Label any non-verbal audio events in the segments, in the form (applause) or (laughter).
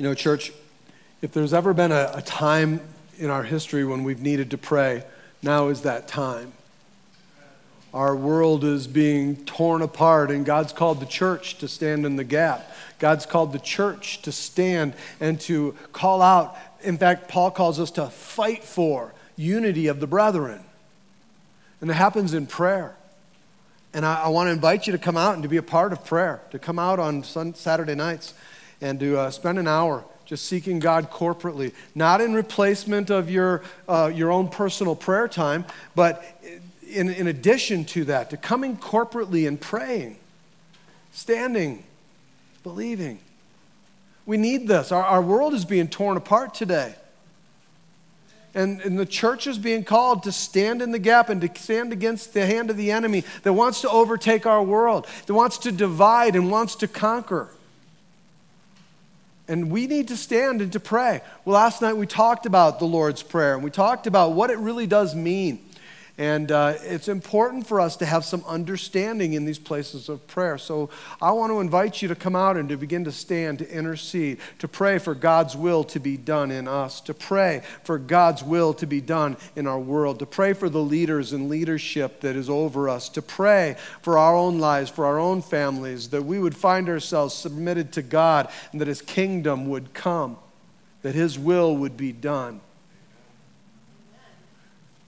You know, church, if there's ever been a, a time in our history when we've needed to pray, now is that time. Our world is being torn apart, and God's called the church to stand in the gap. God's called the church to stand and to call out. In fact, Paul calls us to fight for unity of the brethren. And it happens in prayer. And I, I want to invite you to come out and to be a part of prayer, to come out on sun, Saturday nights and to uh, spend an hour just seeking God corporately, not in replacement of your, uh, your own personal prayer time, but in, in addition to that, to coming corporately and praying, standing, believing. We need this. Our, our world is being torn apart today. And, and the church is being called to stand in the gap and to stand against the hand of the enemy that wants to overtake our world, that wants to divide and wants to conquer. And we need to stand and to pray. Well, last night we talked about the Lord's Prayer and we talked about what it really does mean. And uh, it's important for us to have some understanding in these places of prayer. So I want to invite you to come out and to begin to stand, to intercede, to pray for God's will to be done in us, to pray for God's will to be done in our world, to pray for the leaders and leadership that is over us, to pray for our own lives, for our own families, that we would find ourselves submitted to God and that His kingdom would come, that His will would be done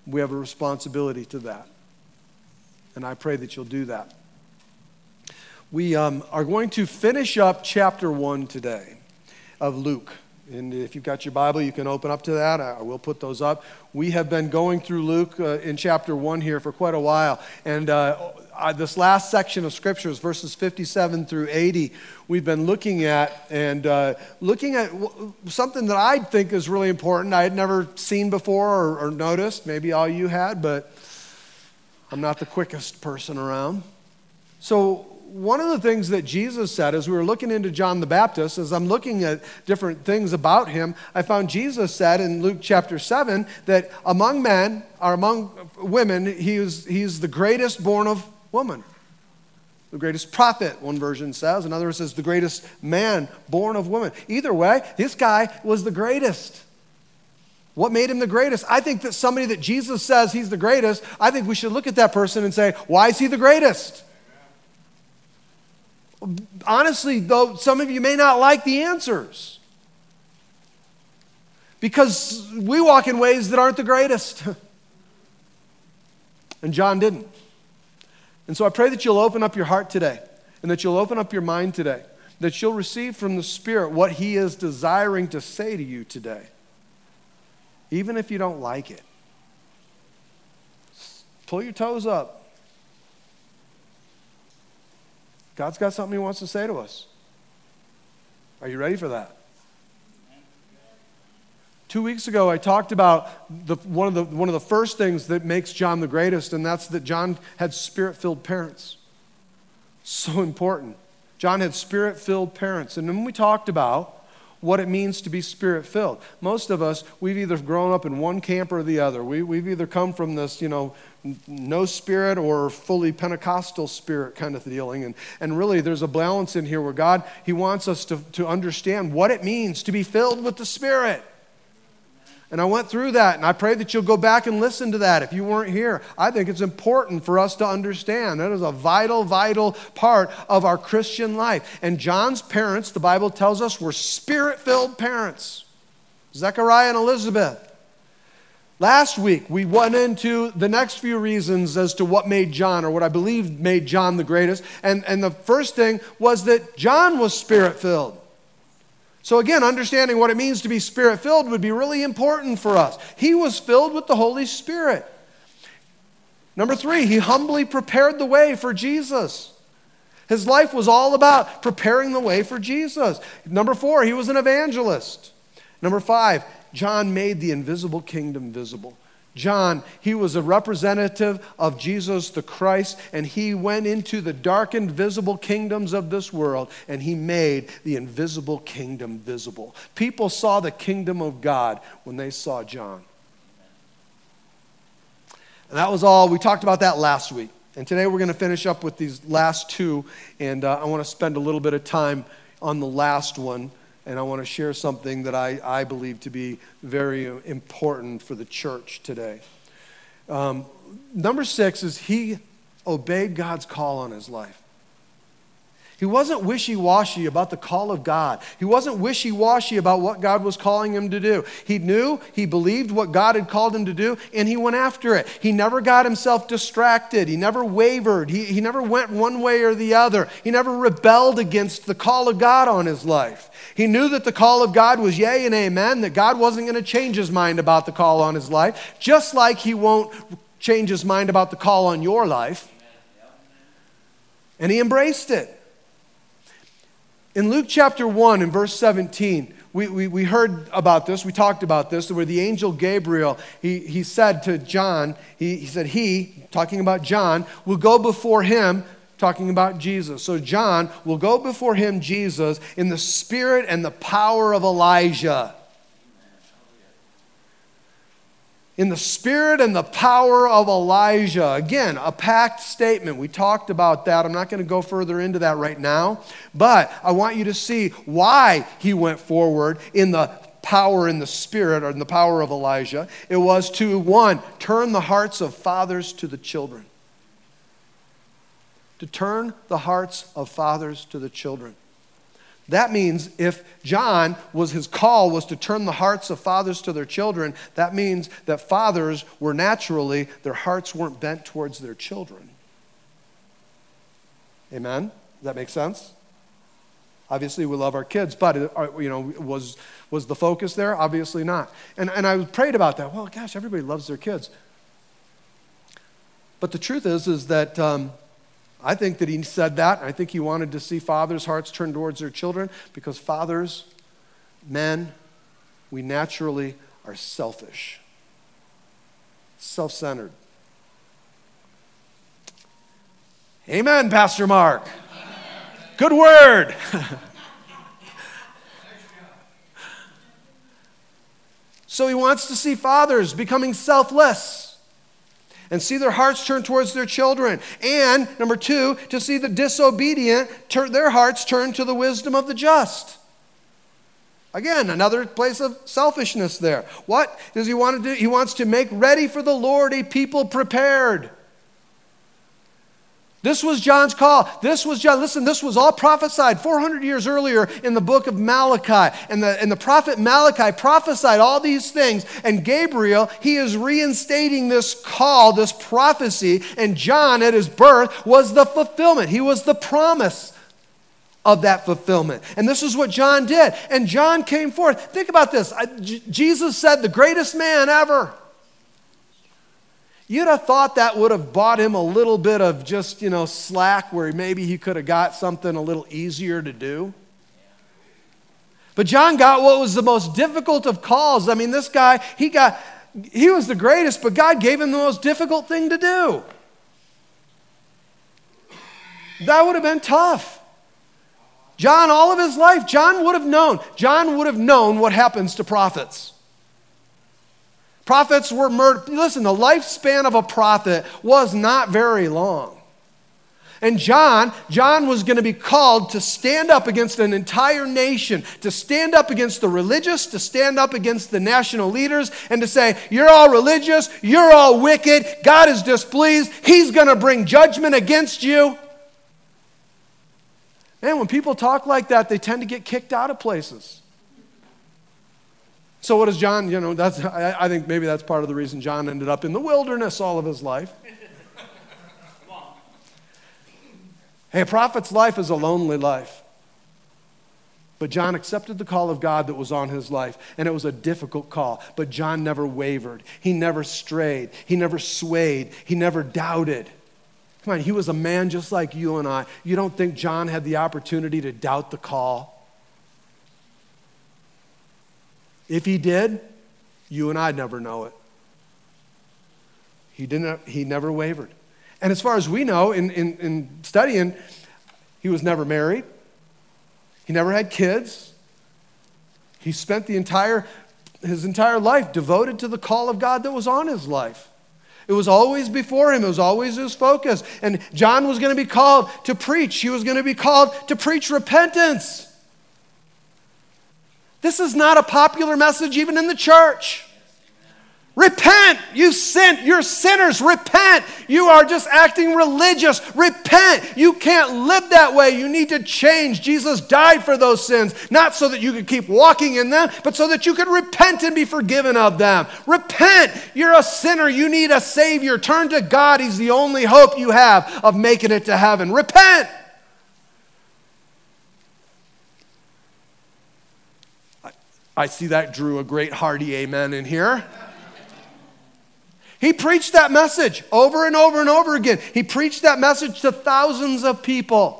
we have a responsibility to that. And I pray that you'll do that. We um, are going to finish up chapter 1 today of Luke. And if you've got your Bible, you can open up to that. I will put those up. We have been going through Luke uh, in chapter 1 here for quite a while. And uh, uh, this last section of scriptures, verses 57 through 80, we've been looking at and uh, looking at w- something that I think is really important. I had never seen before or, or noticed. Maybe all you had, but I'm not the quickest person around. So, one of the things that Jesus said as we were looking into John the Baptist, as I'm looking at different things about him, I found Jesus said in Luke chapter 7 that among men or among women, he is, he's the greatest born of woman. The greatest prophet, one version says. Another says the greatest man born of woman. Either way, this guy was the greatest. What made him the greatest? I think that somebody that Jesus says he's the greatest, I think we should look at that person and say, why is he the greatest? honestly, though, some of you may not like the answers because we walk in ways that aren't the greatest. (laughs) and John didn't. And so I pray that you'll open up your heart today and that you'll open up your mind today, that you'll receive from the Spirit what He is desiring to say to you today, even if you don't like it. Pull your toes up. God's got something He wants to say to us. Are you ready for that? Two weeks ago, I talked about the, one, of the, one of the first things that makes John the greatest, and that's that John had spirit filled parents. So important. John had spirit filled parents. And then we talked about what it means to be spirit filled. Most of us, we've either grown up in one camp or the other. We, we've either come from this, you know, no spirit or fully Pentecostal spirit kind of dealing. And, and really, there's a balance in here where God, He wants us to, to understand what it means to be filled with the Spirit. And I went through that, and I pray that you'll go back and listen to that if you weren't here. I think it's important for us to understand. That is a vital, vital part of our Christian life. And John's parents, the Bible tells us, were spirit filled parents Zechariah and Elizabeth. Last week, we went into the next few reasons as to what made John, or what I believe made John the greatest. And, and the first thing was that John was spirit filled. So, again, understanding what it means to be spirit filled would be really important for us. He was filled with the Holy Spirit. Number three, he humbly prepared the way for Jesus. His life was all about preparing the way for Jesus. Number four, he was an evangelist. Number five, John made the invisible kingdom visible. John, he was a representative of Jesus the Christ, and he went into the darkened, visible kingdoms of this world, and he made the invisible kingdom visible. People saw the kingdom of God when they saw John. And that was all. We talked about that last week. And today we're going to finish up with these last two, and uh, I want to spend a little bit of time on the last one and I want to share something that I, I believe to be very important for the church today. Um, number six is he obeyed God's call on his life. He wasn't wishy washy about the call of God. He wasn't wishy washy about what God was calling him to do. He knew, he believed what God had called him to do, and he went after it. He never got himself distracted. He never wavered. He, he never went one way or the other. He never rebelled against the call of God on his life. He knew that the call of God was yea and amen, that God wasn't going to change his mind about the call on his life, just like he won't change his mind about the call on your life. And he embraced it. In Luke chapter 1 and verse 17, we, we, we heard about this, we talked about this, where the angel Gabriel, he, he said to John, he, he said, He, talking about John, will go before him, talking about Jesus. So John will go before him, Jesus, in the spirit and the power of Elijah. In the spirit and the power of Elijah. Again, a packed statement. We talked about that. I'm not going to go further into that right now, but I want you to see why he went forward in the power in the spirit or in the power of Elijah. It was to, one, turn the hearts of fathers to the children. To turn the hearts of fathers to the children. That means if John was his call was to turn the hearts of fathers to their children, that means that fathers were naturally, their hearts weren't bent towards their children. Amen? Does that make sense? Obviously, we love our kids, but uh, you know, was, was the focus there? Obviously not. And, and I prayed about that. Well, gosh, everybody loves their kids. But the truth is, is that um, I think that he said that. I think he wanted to see fathers' hearts turn towards their children because fathers, men, we naturally are selfish, self centered. Amen, Pastor Mark. Good word. (laughs) so he wants to see fathers becoming selfless and see their hearts turn towards their children. And number two, to see the disobedient turn their hearts turn to the wisdom of the just. Again, another place of selfishness there. What does he want to do? He wants to make ready for the Lord a people prepared. This was John's call. This was John. Listen, this was all prophesied 400 years earlier in the book of Malachi. And the, and the prophet Malachi prophesied all these things. And Gabriel, he is reinstating this call, this prophecy. And John, at his birth, was the fulfillment. He was the promise of that fulfillment. And this is what John did. And John came forth. Think about this Jesus said, the greatest man ever. You'd have thought that would have bought him a little bit of just, you know, slack where maybe he could have got something a little easier to do. But John got what was the most difficult of calls. I mean, this guy, he got, he was the greatest, but God gave him the most difficult thing to do. That would have been tough. John, all of his life, John would have known. John would have known what happens to prophets. Prophets were murdered. Listen, the lifespan of a prophet was not very long. And John, John was going to be called to stand up against an entire nation, to stand up against the religious, to stand up against the national leaders, and to say, You're all religious, you're all wicked, God is displeased, He's going to bring judgment against you. And when people talk like that, they tend to get kicked out of places. So what does John, you know, that's, I, I think maybe that's part of the reason John ended up in the wilderness all of his life. hey, a prophet's life is a lonely life. But John accepted the call of God that was on his life, and it was a difficult call. But John never wavered. He never strayed. He never swayed. He never doubted. Come on, he was a man just like you and I. You don't think John had the opportunity to doubt the call? If he did, you and I'd never know it. He, didn't, he never wavered. And as far as we know, in, in, in studying, he was never married, he never had kids. He spent the entire, his entire life devoted to the call of God that was on his life. It was always before him. It was always his focus. And John was going to be called to preach. He was going to be called to preach repentance. This is not a popular message even in the church. Repent. You sin. You're sinners. Repent. You are just acting religious. Repent. You can't live that way. You need to change. Jesus died for those sins, not so that you could keep walking in them, but so that you could repent and be forgiven of them. Repent. You're a sinner. You need a Savior. Turn to God. He's the only hope you have of making it to heaven. Repent. I see that drew a great hearty amen in here. He preached that message over and over and over again. He preached that message to thousands of people.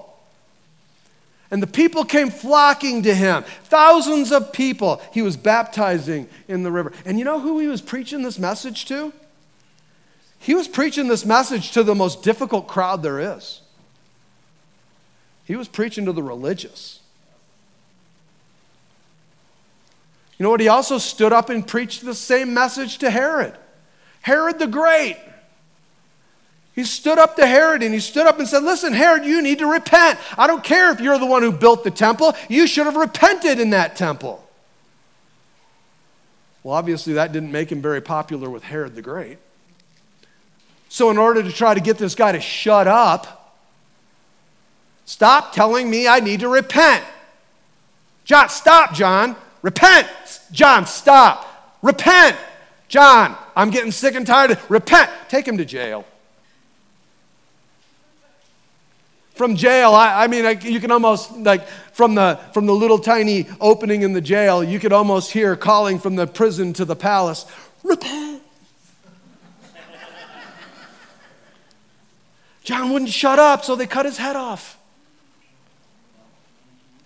And the people came flocking to him. Thousands of people. He was baptizing in the river. And you know who he was preaching this message to? He was preaching this message to the most difficult crowd there is. He was preaching to the religious. You know what? He also stood up and preached the same message to Herod. Herod the Great. He stood up to Herod and he stood up and said, Listen, Herod, you need to repent. I don't care if you're the one who built the temple, you should have repented in that temple. Well, obviously, that didn't make him very popular with Herod the Great. So, in order to try to get this guy to shut up, stop telling me I need to repent. John, stop, John. Repent. John, stop. Repent. John, I'm getting sick and tired. Repent. Take him to jail. From jail, I, I mean, I, you can almost, like, from the, from the little tiny opening in the jail, you could almost hear calling from the prison to the palace Repent. John wouldn't shut up, so they cut his head off.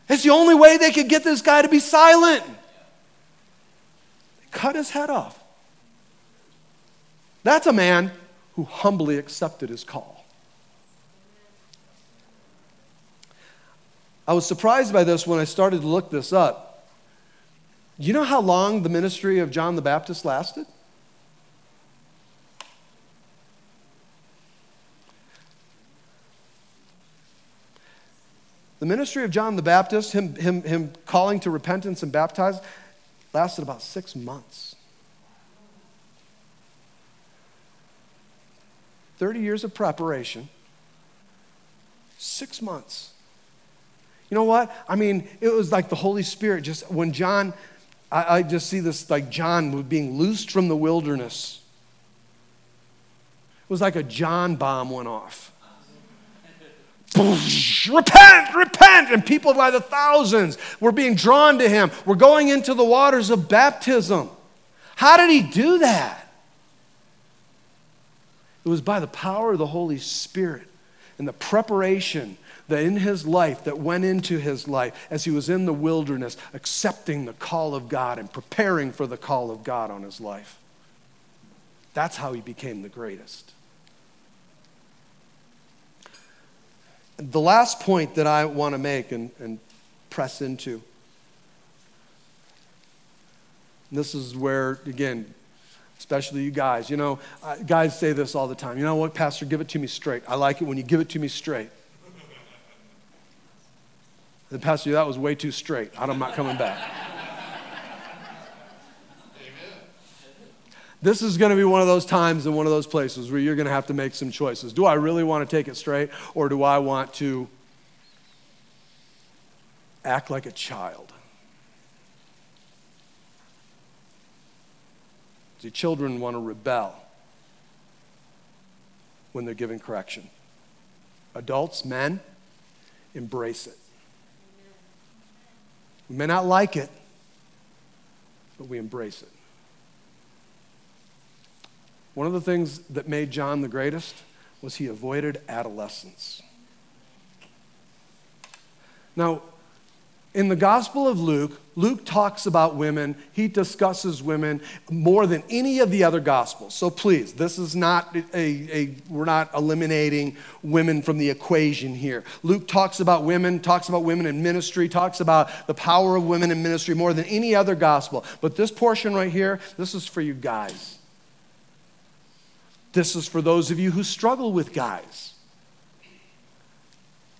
It's the only way they could get this guy to be silent. They cut his head off. That's a man who humbly accepted his call. I was surprised by this when I started to look this up. You know how long the ministry of John the Baptist lasted? The ministry of John the Baptist, him, him, him calling to repentance and baptize, lasted about six months. 30 years of preparation, six months. You know what? I mean, it was like the Holy Spirit just, when John, I, I just see this like John being loosed from the wilderness. It was like a John bomb went off. Repent, repent. And people by the thousands were being drawn to him. We're going into the waters of baptism. How did he do that? It was by the power of the Holy Spirit and the preparation that in his life that went into his life as he was in the wilderness, accepting the call of God and preparing for the call of God on his life. That's how he became the greatest. The last point that I want to make and, and press into. This is where, again, especially you guys. You know, uh, guys say this all the time. You know what, Pastor, give it to me straight. I like it when you give it to me straight. (laughs) The Pastor, that was way too straight. I'm not coming back. This is going to be one of those times and one of those places where you're going to have to make some choices. Do I really want to take it straight, or do I want to act like a child? See, children want to rebel when they're given correction. Adults, men, embrace it. We may not like it, but we embrace it. One of the things that made John the greatest was he avoided adolescence. Now, in the Gospel of Luke, Luke talks about women. He discusses women more than any of the other Gospels. So please, this is not a, a, we're not eliminating women from the equation here. Luke talks about women, talks about women in ministry, talks about the power of women in ministry more than any other Gospel. But this portion right here, this is for you guys. This is for those of you who struggle with guys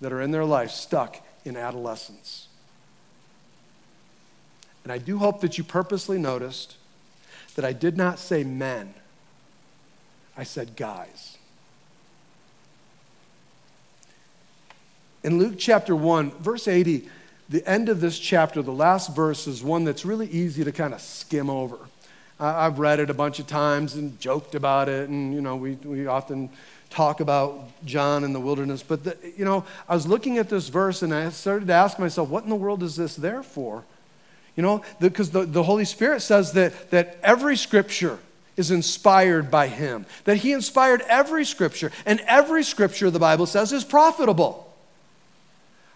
that are in their life stuck in adolescence. And I do hope that you purposely noticed that I did not say men, I said guys. In Luke chapter 1, verse 80, the end of this chapter, the last verse, is one that's really easy to kind of skim over. I've read it a bunch of times and joked about it, and you know, we, we often talk about John in the wilderness. But the, you know, I was looking at this verse and I started to ask myself, what in the world is this there for? You know, because the, the, the Holy Spirit says that, that every scripture is inspired by Him, that He inspired every scripture, and every scripture, the Bible says, is profitable.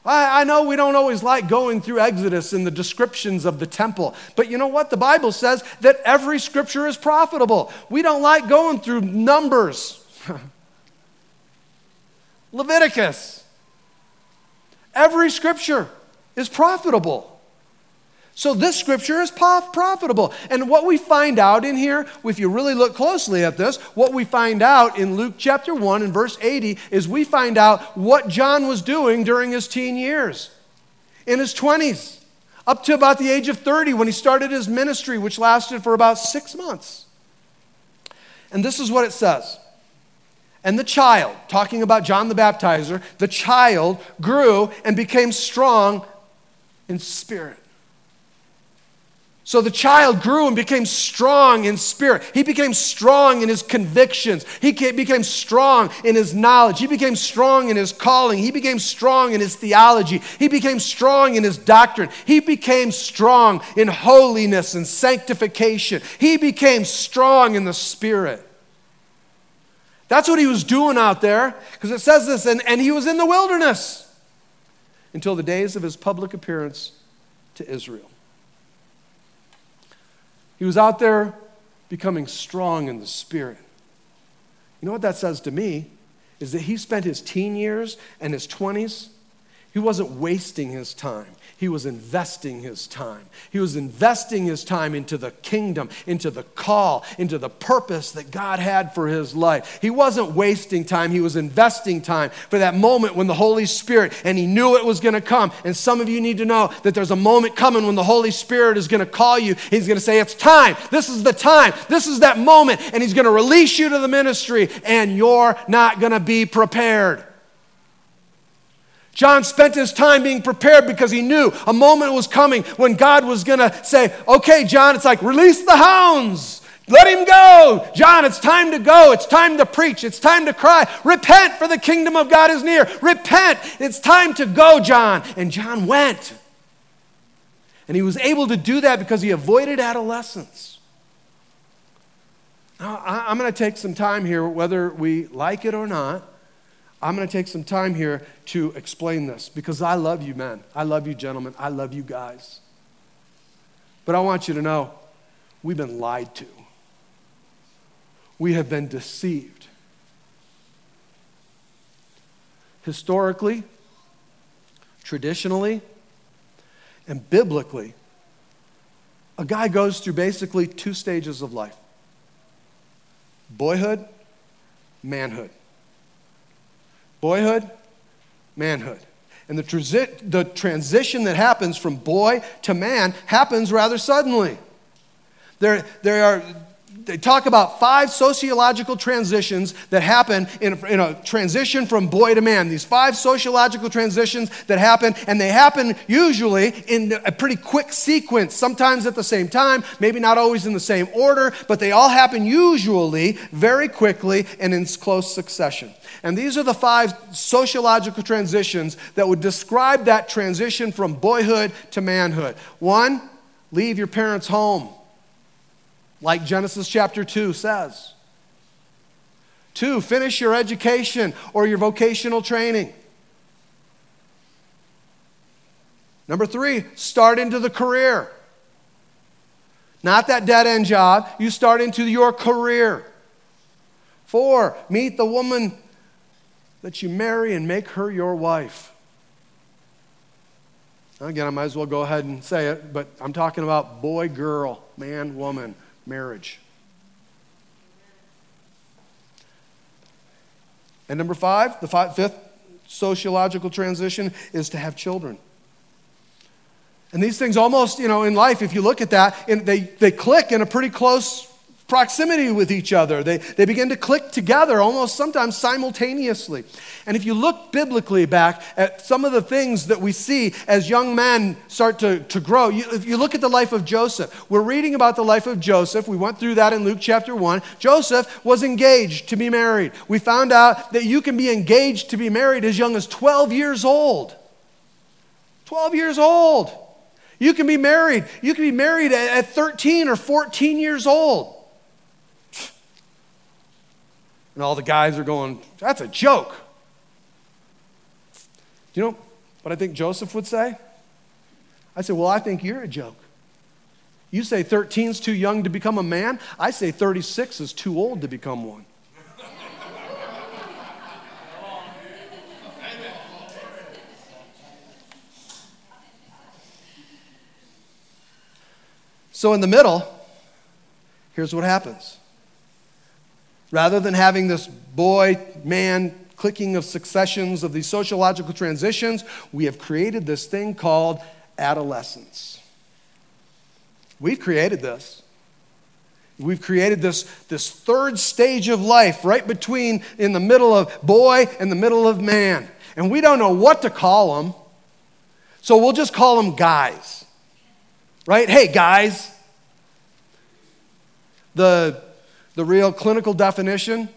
I, I know we don't always like going through Exodus and the descriptions of the temple, but you know what? The Bible says that every scripture is profitable. We don't like going through numbers, (laughs) Leviticus. Every scripture is profitable. So this scripture is profitable. And what we find out in here, if you really look closely at this, what we find out in Luke chapter 1 and verse 80 is we find out what John was doing during his teen years, in his 20s, up to about the age of 30 when he started his ministry, which lasted for about six months. And this is what it says. And the child, talking about John the Baptizer, the child grew and became strong in spirit. So the child grew and became strong in spirit. He became strong in his convictions. He became strong in his knowledge. He became strong in his calling. He became strong in his theology. He became strong in his doctrine. He became strong in holiness and sanctification. He became strong in the spirit. That's what he was doing out there because it says this, and, and he was in the wilderness until the days of his public appearance to Israel. He was out there becoming strong in the Spirit. You know what that says to me? Is that he spent his teen years and his 20s, he wasn't wasting his time. He was investing his time. He was investing his time into the kingdom, into the call, into the purpose that God had for his life. He wasn't wasting time, he was investing time for that moment when the Holy Spirit, and he knew it was going to come. And some of you need to know that there's a moment coming when the Holy Spirit is going to call you. He's going to say, It's time. This is the time. This is that moment. And he's going to release you to the ministry, and you're not going to be prepared. John spent his time being prepared because he knew a moment was coming when God was going to say, Okay, John, it's like, release the hounds. Let him go. John, it's time to go. It's time to preach. It's time to cry. Repent, for the kingdom of God is near. Repent. It's time to go, John. And John went. And he was able to do that because he avoided adolescence. Now, I'm going to take some time here, whether we like it or not, I'm going to take some time here to explain this because I love you, men. I love you, gentlemen. I love you, guys. But I want you to know we've been lied to, we have been deceived. Historically, traditionally, and biblically, a guy goes through basically two stages of life boyhood, manhood boyhood, manhood. And the, transi- the transition that happens from boy to man happens rather suddenly. There, there are they talk about five sociological transitions that happen in a, in a, transition from boy to man. These five sociological transitions that happen, and they happen usually in a pretty quick sequence, sometimes at the same time, maybe not always in the same order, but they all happen usually very quickly and in close succession. And these are the five sociological transitions that would describe that transition from boyhood to manhood. One, leave your parents' home like Genesis chapter 2 says. Two, finish your education or your vocational training. Number three, start into the career. Not that dead end job, you start into your career. Four, meet the woman that you marry and make her your wife. Again, I might as well go ahead and say it, but I'm talking about boy, girl, man, woman marriage. And number five, the five, fifth sociological transition is to have children. And these things almost, you know, in life, if you look at that, they, they click in a pretty close proximity with each other. They, they begin to click together almost sometimes simultaneously. And if you look biblically back at some of the things that we see as young men start to, to grow, you, if you look at the life of Joseph, we're reading about the life of Joseph. We went through that in Luke chapter 1. Joseph was engaged to be married. We found out that you can be engaged to be married as young as 12 years old. 12 years old. You can be married. You can be married at 13 or 14 years old. And all the guys are going, that's a joke. Do you know what I think Joseph would say? I say, well, I think you're a joke. You say 13 is too young to become a man. I say 36 is too old to become one. So, in the middle, here's what happens. Rather than having this boy man clicking of successions of these sociological transitions, we have created this thing called adolescence. We've created this. We've created this, this third stage of life right between in the middle of boy and the middle of man. And we don't know what to call them. So we'll just call them guys. Right? Hey, guys. The, the real clinical definition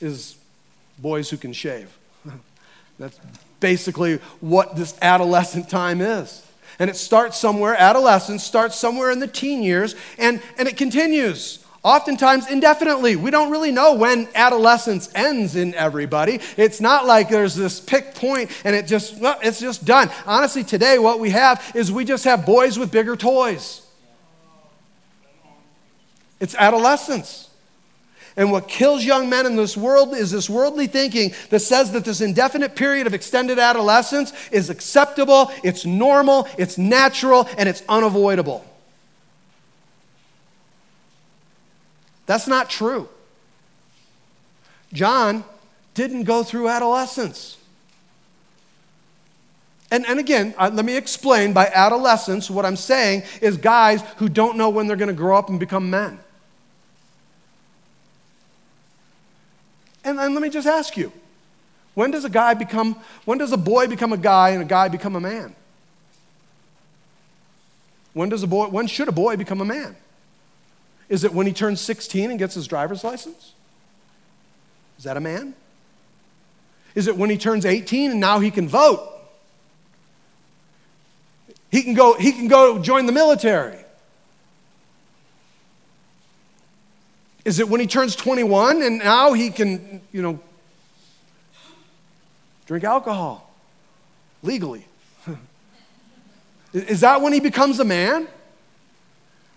is boys who can shave. (laughs) That's basically what this adolescent time is. And it starts somewhere, adolescence starts somewhere in the teen years, and, and it continues. Oftentimes indefinitely. We don't really know when adolescence ends in everybody. It's not like there's this pick point and it just, well, it's just done. Honestly, today what we have is we just have boys with bigger toys. It's adolescence. And what kills young men in this world is this worldly thinking that says that this indefinite period of extended adolescence is acceptable, it's normal, it's natural, and it's unavoidable. That's not true. John didn't go through adolescence. And, and again, uh, let me explain by adolescence, what I'm saying is guys who don't know when they're going to grow up and become men. And, and let me just ask you when does a guy become, when does a boy become a guy and a guy become a man? When, does a boy, when should a boy become a man? Is it when he turns 16 and gets his driver's license? Is that a man? Is it when he turns 18 and now he can vote? He can go, he can go join the military. Is it when he turns 21 and now he can, you know, drink alcohol legally? (laughs) Is that when he becomes a man?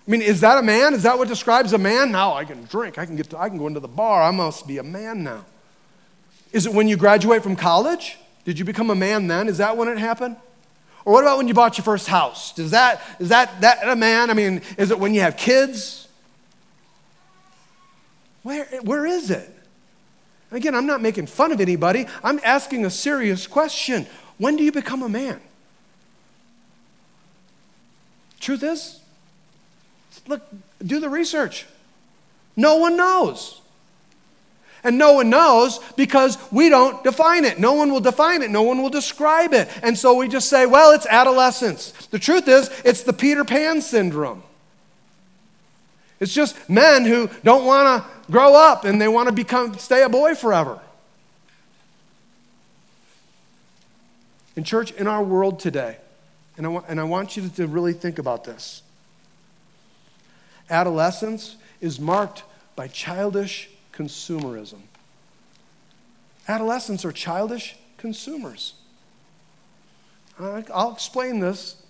I mean, is that a man? Is that what describes a man? Now I can drink. I can get to, I can go into the bar. I must be a man now. Is it when you graduate from college? Did you become a man then? Is that when it happened? Or what about when you bought your first house? Does that is that that a man? I mean, is it when you have kids? Where, where is it? Again, I'm not making fun of anybody. I'm asking a serious question. When do you become a man? Truth is, look, do the research. No one knows. And no one knows because we don't define it. No one will define it. No one will describe it. And so we just say, well, it's adolescence. The truth is, it's the Peter Pan syndrome. It's just men who don't want to grow up and they want to become stay a boy forever. In church, in our world today, and I, want, and I want you to really think about this. Adolescence is marked by childish consumerism. Adolescents are childish consumers. I'll explain this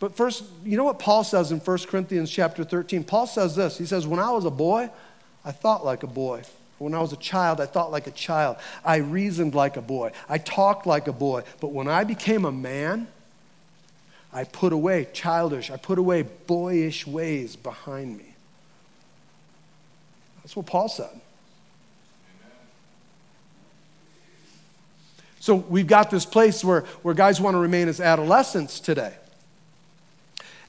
but first, you know what Paul says in 1 Corinthians chapter 13? Paul says this. He says, When I was a boy, I thought like a boy. When I was a child, I thought like a child. I reasoned like a boy. I talked like a boy. But when I became a man, I put away childish, I put away boyish ways behind me. That's what Paul said. So we've got this place where, where guys want to remain as adolescents today.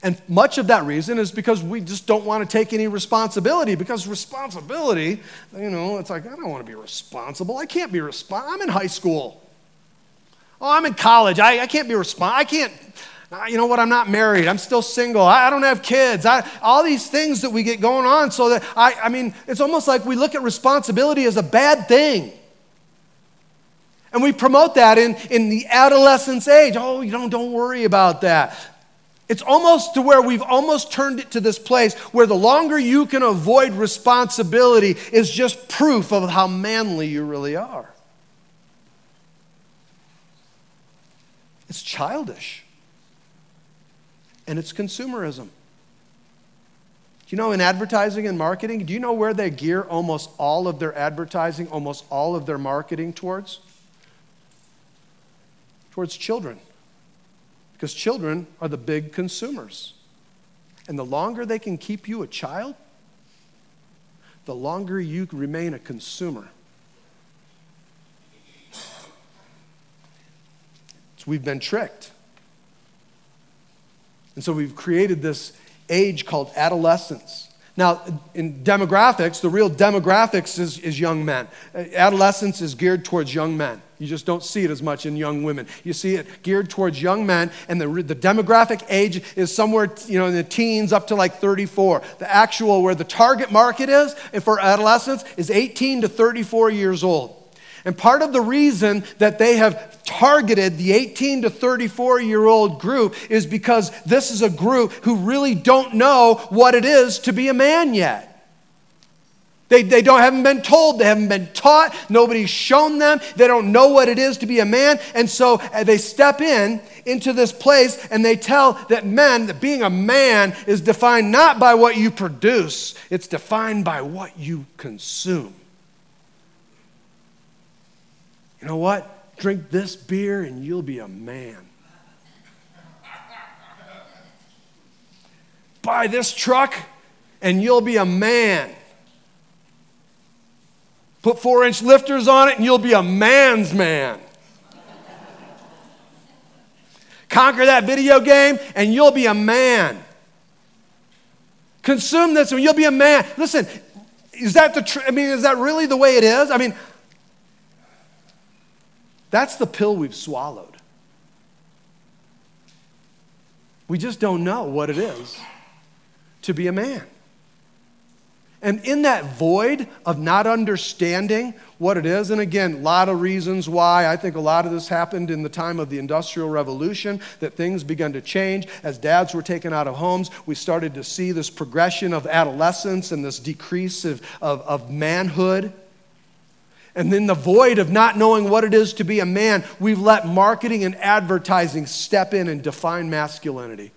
And much of that reason is because we just don't want to take any responsibility. Because responsibility, you know, it's like, I don't want to be responsible. I can't be responsible. I'm in high school. Oh, I'm in college. I, I can't be responsible. I can't, you know what, I'm not married. I'm still single. I, I don't have kids. I, all these things that we get going on. So that, I, I mean, it's almost like we look at responsibility as a bad thing. And we promote that in, in the adolescence age. Oh, you don't, don't worry about that. It's almost to where we've almost turned it to this place where the longer you can avoid responsibility is just proof of how manly you really are. It's childish. And it's consumerism. Do you know, in advertising and marketing, do you know where they gear almost all of their advertising, almost all of their marketing towards? Towards children because children are the big consumers. And the longer they can keep you a child, the longer you remain a consumer. So we've been tricked. And so we've created this age called adolescence. Now, in demographics, the real demographics is, is young men. Adolescence is geared towards young men. You just don't see it as much in young women. You see it geared towards young men, and the, the demographic age is somewhere you know, in the teens up to like 34. The actual, where the target market is eh, for adolescents, is 18 to 34 years old. And part of the reason that they have targeted the 18 to 34 year old group is because this is a group who really don't know what it is to be a man yet. They, they don't, haven't been told, they haven't been taught, nobody's shown them, they don't know what it is to be a man. And so uh, they step in into this place and they tell that men, that being a man is defined not by what you produce, it's defined by what you consume. You know what? Drink this beer and you'll be a man. Buy this truck and you'll be a man. Put four inch lifters on it and you'll be a man's man. Conquer that video game and you'll be a man. Consume this and you'll be a man. Listen, is that the I mean, is that really the way it is? I mean, that's the pill we've swallowed. We just don't know what it is to be a man. And in that void of not understanding what it is, and again, a lot of reasons why, I think a lot of this happened in the time of the Industrial Revolution, that things began to change. As dads were taken out of homes, we started to see this progression of adolescence and this decrease of, of, of manhood. And then the void of not knowing what it is to be a man, we've let marketing and advertising step in and define masculinity.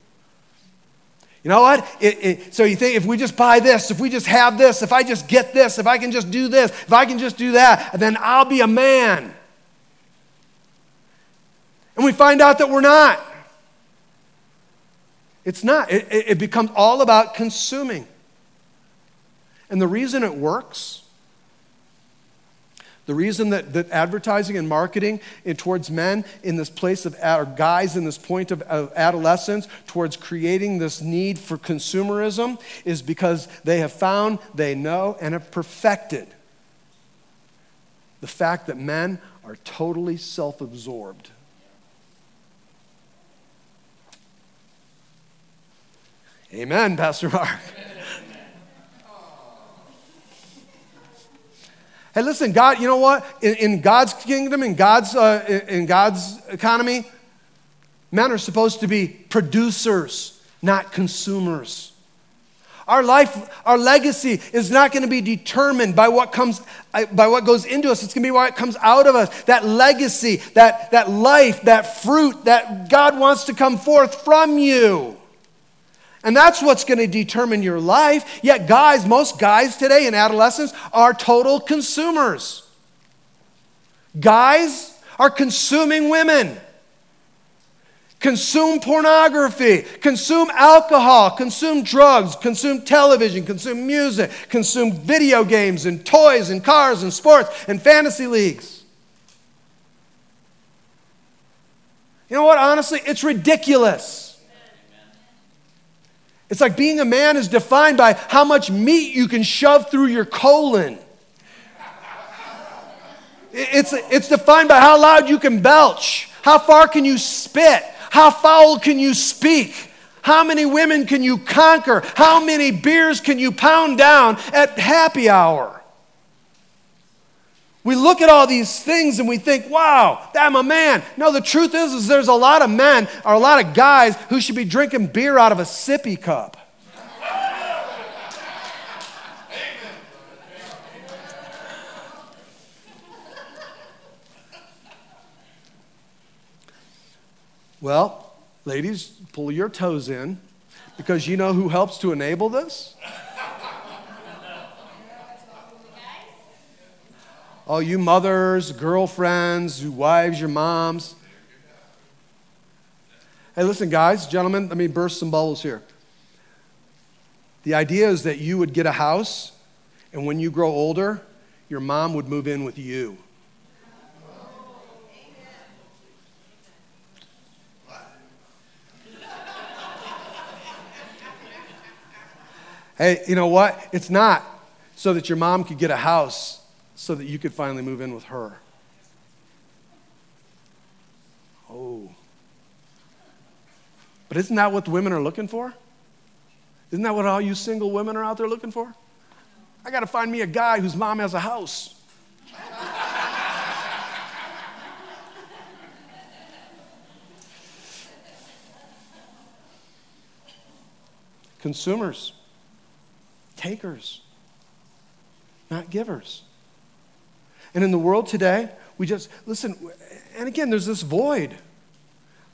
You know what? It, it, so you think if we just buy this, if we just have this, if I just get this, if I can just do this, if I can just do that, then I'll be a man. And we find out that we're not. It's not. It, it becomes all about consuming. And the reason it works the reason that, that advertising and marketing in, towards men in this place of, or guys in this point of, of adolescence, towards creating this need for consumerism, is because they have found, they know, and have perfected the fact that men are totally self absorbed. Amen, Pastor Mark. (laughs) Hey, listen, God, you know what? In, in God's kingdom, in God's, uh, in God's economy, men are supposed to be producers, not consumers. Our life, our legacy is not going to be determined by what comes, uh, by what goes into us. It's going to be what comes out of us. That legacy, that, that life, that fruit that God wants to come forth from you. And that's what's going to determine your life. Yet, guys, most guys today in adolescence are total consumers. Guys are consuming women, consume pornography, consume alcohol, consume drugs, consume television, consume music, consume video games and toys and cars and sports and fantasy leagues. You know what? Honestly, it's ridiculous. It's like being a man is defined by how much meat you can shove through your colon. It's, it's defined by how loud you can belch, how far can you spit, how foul can you speak, how many women can you conquer, how many beers can you pound down at happy hour. We look at all these things and we think, wow, I'm a man. No, the truth is, is there's a lot of men or a lot of guys who should be drinking beer out of a sippy cup. Well, ladies, pull your toes in because you know who helps to enable this? All you mothers, girlfriends, wives, your moms. Hey, listen, guys, gentlemen, let me burst some bubbles here. The idea is that you would get a house, and when you grow older, your mom would move in with you. Hey, you know what? It's not so that your mom could get a house so that you could finally move in with her. Oh. But isn't that what women are looking for? Isn't that what all you single women are out there looking for? I got to find me a guy whose mom has a house. Consumers takers, not givers. And in the world today, we just, listen, and again, there's this void.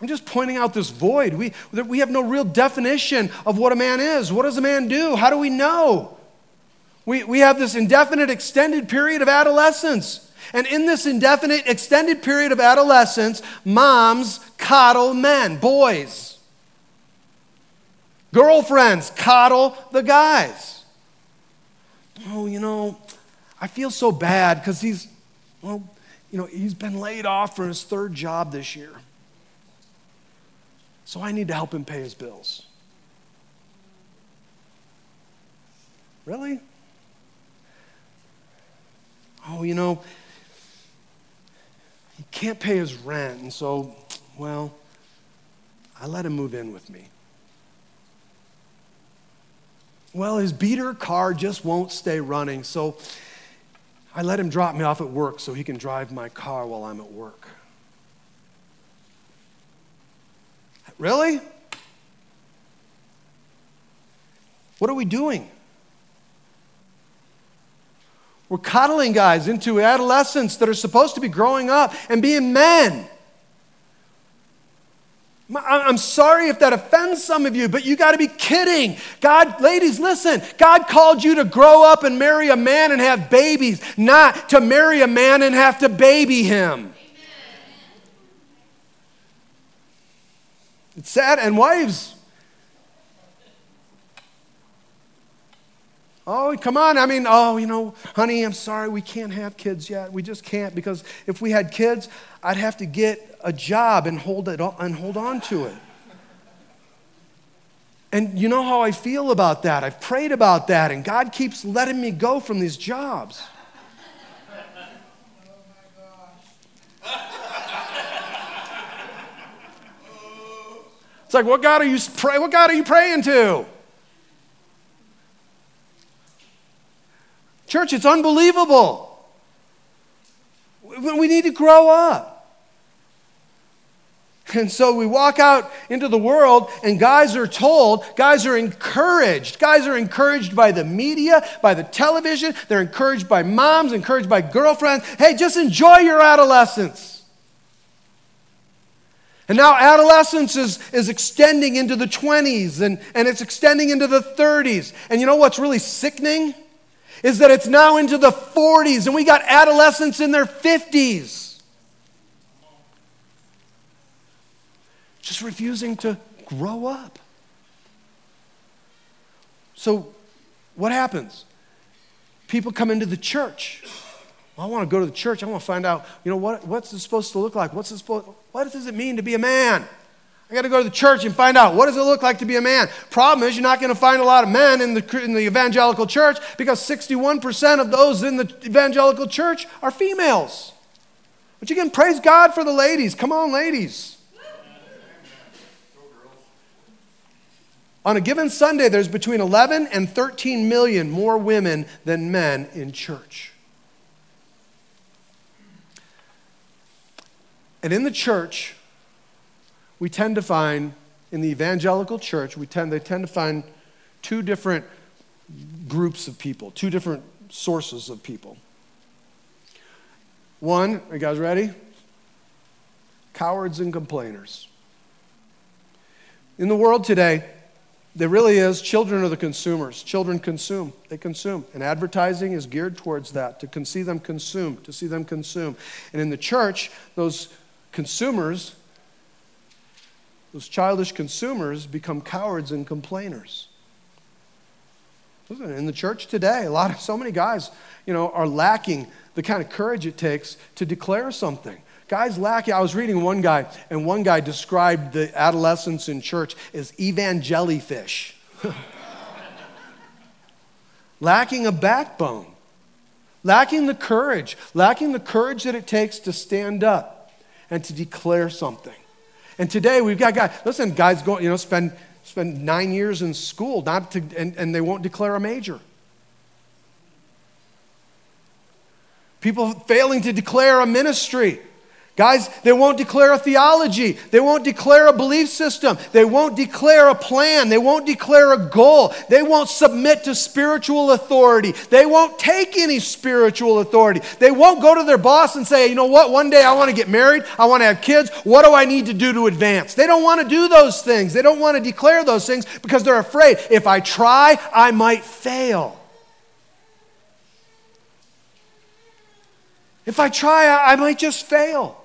I'm just pointing out this void. We, we have no real definition of what a man is. What does a man do? How do we know? We, we have this indefinite extended period of adolescence. And in this indefinite extended period of adolescence, moms coddle men, boys. Girlfriends coddle the guys oh, you know, I feel so bad because he's, well, you know, he's been laid off for his third job this year. So I need to help him pay his bills. Really? Oh, you know, he can't pay his rent, and so, well, I let him move in with me. Well, his beater car just won't stay running, so I let him drop me off at work so he can drive my car while I'm at work. Really? What are we doing? We're coddling guys into adolescence that are supposed to be growing up and being men. I'm sorry if that offends some of you, but you got to be kidding. God, ladies, listen. God called you to grow up and marry a man and have babies, not to marry a man and have to baby him. It's sad. And wives, Oh, come on. I mean, oh, you know, honey, I'm sorry, we can't have kids yet. We just can't because if we had kids, I'd have to get a job and hold it and hold on to it. And you know how I feel about that. I've prayed about that, and God keeps letting me go from these jobs. It's like, what God are you pray? What God are you praying to? Church, it's unbelievable. We need to grow up. And so we walk out into the world, and guys are told, guys are encouraged. Guys are encouraged by the media, by the television. They're encouraged by moms, encouraged by girlfriends. Hey, just enjoy your adolescence. And now adolescence is, is extending into the 20s and, and it's extending into the 30s. And you know what's really sickening? Is that it's now into the 40s and we got adolescents in their 50s. Just refusing to grow up. So, what happens? People come into the church. I want to go to the church. I want to find out, you know, what, what's it supposed to look like? What's supposed, what does it mean to be a man? I got to go to the church and find out what does it look like to be a man. Problem is, you're not going to find a lot of men in the, in the evangelical church because 61% of those in the evangelical church are females. But you can praise God for the ladies. Come on, ladies. On a given Sunday, there's between 11 and 13 million more women than men in church. And in the church, we tend to find, in the evangelical church, we tend, they tend to find two different groups of people, two different sources of people. One, are you guys ready? Cowards and complainers. In the world today, there really is children are the consumers. Children consume, they consume. And advertising is geared towards that, to see them consume, to see them consume. And in the church, those consumers, those childish consumers, become cowards and complainers. In the church today, a lot of so many guys, you know, are lacking the kind of courage it takes to declare something. Guys lacking. I was reading one guy, and one guy described the adolescents in church as evangelifish. (laughs) lacking a backbone, lacking the courage, lacking the courage that it takes to stand up and to declare something. And today we've got guys, listen, guys go, you know, spend, spend nine years in school not to, and, and they won't declare a major. People failing to declare a ministry. Guys, they won't declare a theology. They won't declare a belief system. They won't declare a plan. They won't declare a goal. They won't submit to spiritual authority. They won't take any spiritual authority. They won't go to their boss and say, you know what, one day I want to get married. I want to have kids. What do I need to do to advance? They don't want to do those things. They don't want to declare those things because they're afraid if I try, I might fail. If I try, I might just fail.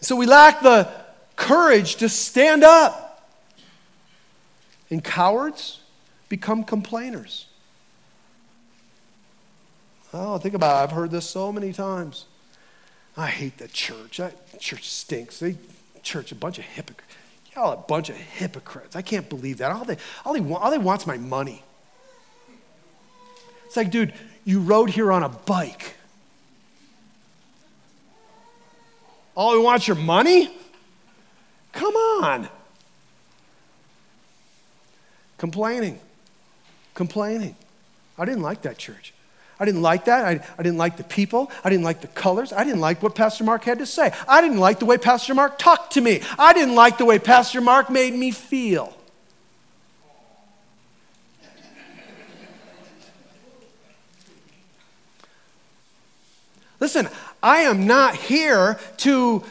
So we lack the courage to stand up. And cowards become complainers. Oh, think about it. I've heard this so many times. I hate the church. That church stinks. They church a bunch of hypocrites. Y'all a bunch of hypocrites. I can't believe that. All they, all they, want, all they want's my money. It's like, dude, you rode here on a bike. Oh, All he wants your money? Come on. Complaining. Complaining. I didn't like that church. I didn't like that. I, I, didn't like the people. I didn't like the colors. I didn't like what Pastor Mark had to say. I didn't like the way Pastor Mark talked to me. I didn't like the way Pastor Mark made me feel. Listen, I am not here to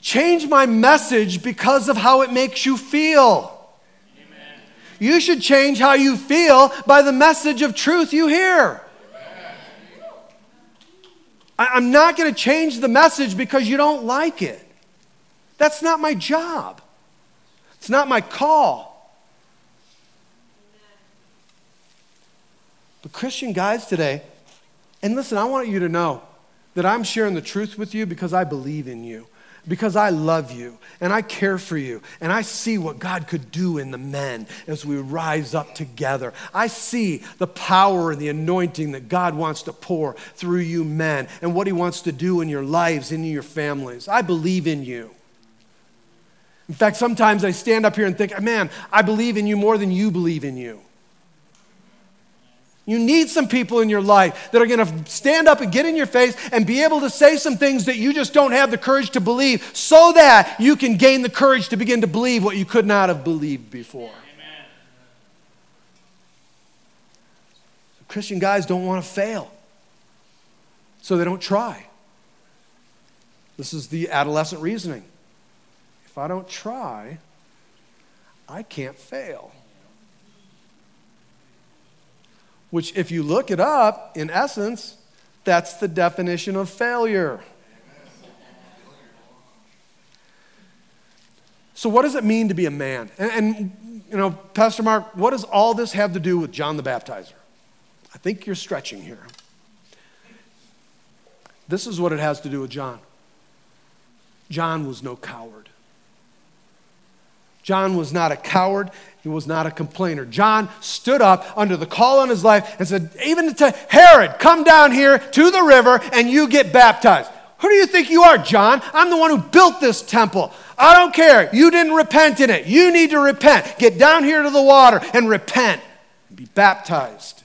change my message because of how it makes you feel. Amen. You should change how you feel by the message of truth you hear. I'm not going to change the message because you don't like it. That's not my job. It's not my call. But Christian guys today, and listen, I want you to know that I'm sharing the truth with you because I believe in you, because I love you, and I care for you, and I see what God could do in the men as we rise up together. I see the power and the anointing that God wants to pour through you men and what He wants to do in your lives in your families. I believe in you. In fact, sometimes I stand up here and think, man, I believe in you more than you believe in you. You need some people in your life that are going to stand up and get in your face and be able to say some things that you just don't have the courage to believe so that you can gain the courage to begin to believe what you could not have believed before. Amen. Christian guys don't want to fail, so they don't try. This is the adolescent reasoning. If I don't try, I can't fail which, if you look it up, in essence, that's the definition of failure. So, what does it mean to be a man? And, and, you know, Pastor Mark, what does all this have to do with John the Baptizer? I think you're stretching here. This is what it has to do with John. John was no coward. John was not a coward. He was not a complainer. John stood up under the call on his life and said, even to Herod, come down here to the river and you get baptized. Who do you think you are, John? I'm the one who built this temple. I don't care. You didn't repent in it. You need to repent. Get down here to the water and repent and be baptized.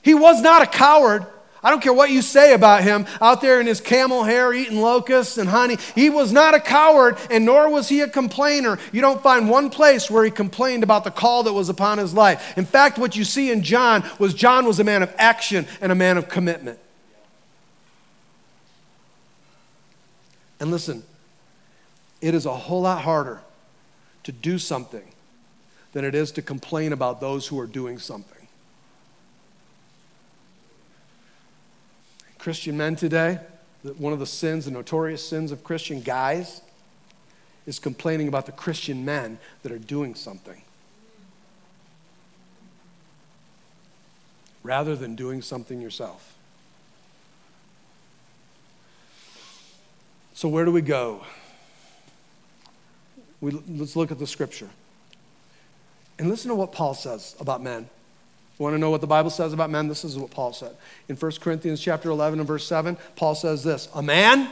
He was not a coward. I don't care what you say about him out there in his camel hair eating locusts and honey. He was not a coward, and nor was he a complainer. You don't find one place where he complained about the call that was upon his life. In fact, what you see in John was John was a man of action and a man of commitment. And listen, it is a whole lot harder to do something than it is to complain about those who are doing something. Christian men today, that one of the sins, the notorious sins of Christian guys, is complaining about the Christian men that are doing something. Rather than doing something yourself. So, where do we go? We, let's look at the scripture. And listen to what Paul says about men. You want to know what the Bible says about men? This is what Paul said. In 1 Corinthians chapter 11 and verse 7, Paul says this, "A man,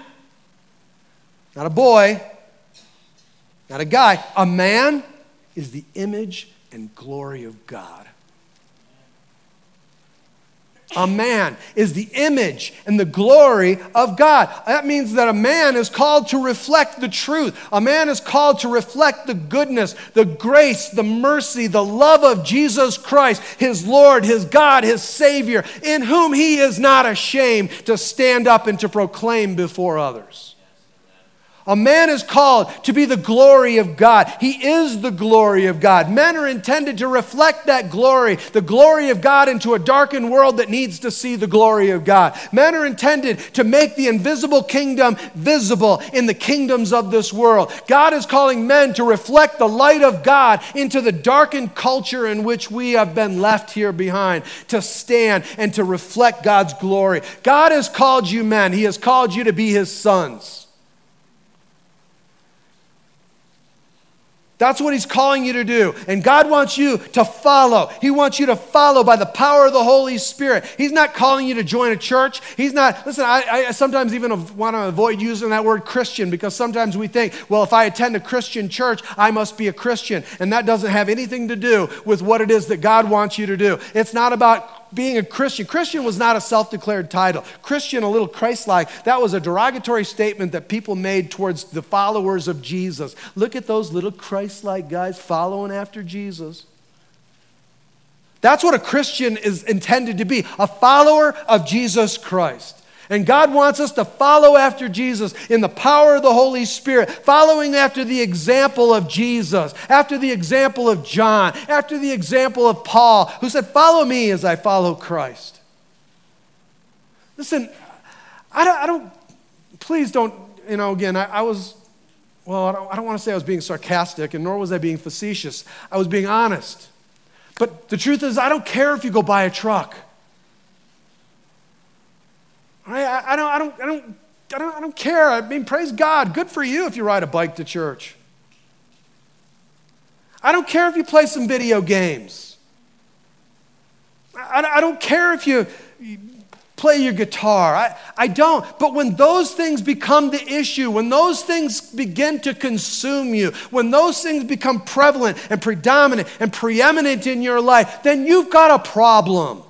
not a boy, not a guy, a man is the image and glory of God." A man is the image and the glory of God. That means that a man is called to reflect the truth. A man is called to reflect the goodness, the grace, the mercy, the love of Jesus Christ, his Lord, his God, his Savior, in whom he is not ashamed to stand up and to proclaim before others. A man is called to be the glory of God. He is the glory of God. Men are intended to reflect that glory, the glory of God, into a darkened world that needs to see the glory of God. Men are intended to make the invisible kingdom visible in the kingdoms of this world. God is calling men to reflect the light of God into the darkened culture in which we have been left here behind, to stand and to reflect God's glory. God has called you men, He has called you to be His sons. That's what he's calling you to do. And God wants you to follow. He wants you to follow by the power of the Holy Spirit. He's not calling you to join a church. He's not, listen, I, I sometimes even want to avoid using that word Christian because sometimes we think, well, if I attend a Christian church, I must be a Christian. And that doesn't have anything to do with what it is that God wants you to do. It's not about being a Christian. Christian was not a self declared title. Christian, a little Christ like, that was a derogatory statement that people made towards the followers of Jesus. Look at those little Christ like guys following after Jesus. That's what a Christian is intended to be a follower of Jesus Christ. And God wants us to follow after Jesus in the power of the Holy Spirit, following after the example of Jesus, after the example of John, after the example of Paul, who said, Follow me as I follow Christ. Listen, I don't, I don't please don't, you know, again, I, I was, well, I don't, I don't want to say I was being sarcastic, and nor was I being facetious. I was being honest. But the truth is, I don't care if you go buy a truck. I, I, don't, I, don't, I, don't, I, don't, I don't care. I mean, praise God. Good for you if you ride a bike to church. I don't care if you play some video games. I, I don't care if you play your guitar. I, I don't. But when those things become the issue, when those things begin to consume you, when those things become prevalent and predominant and preeminent in your life, then you've got a problem.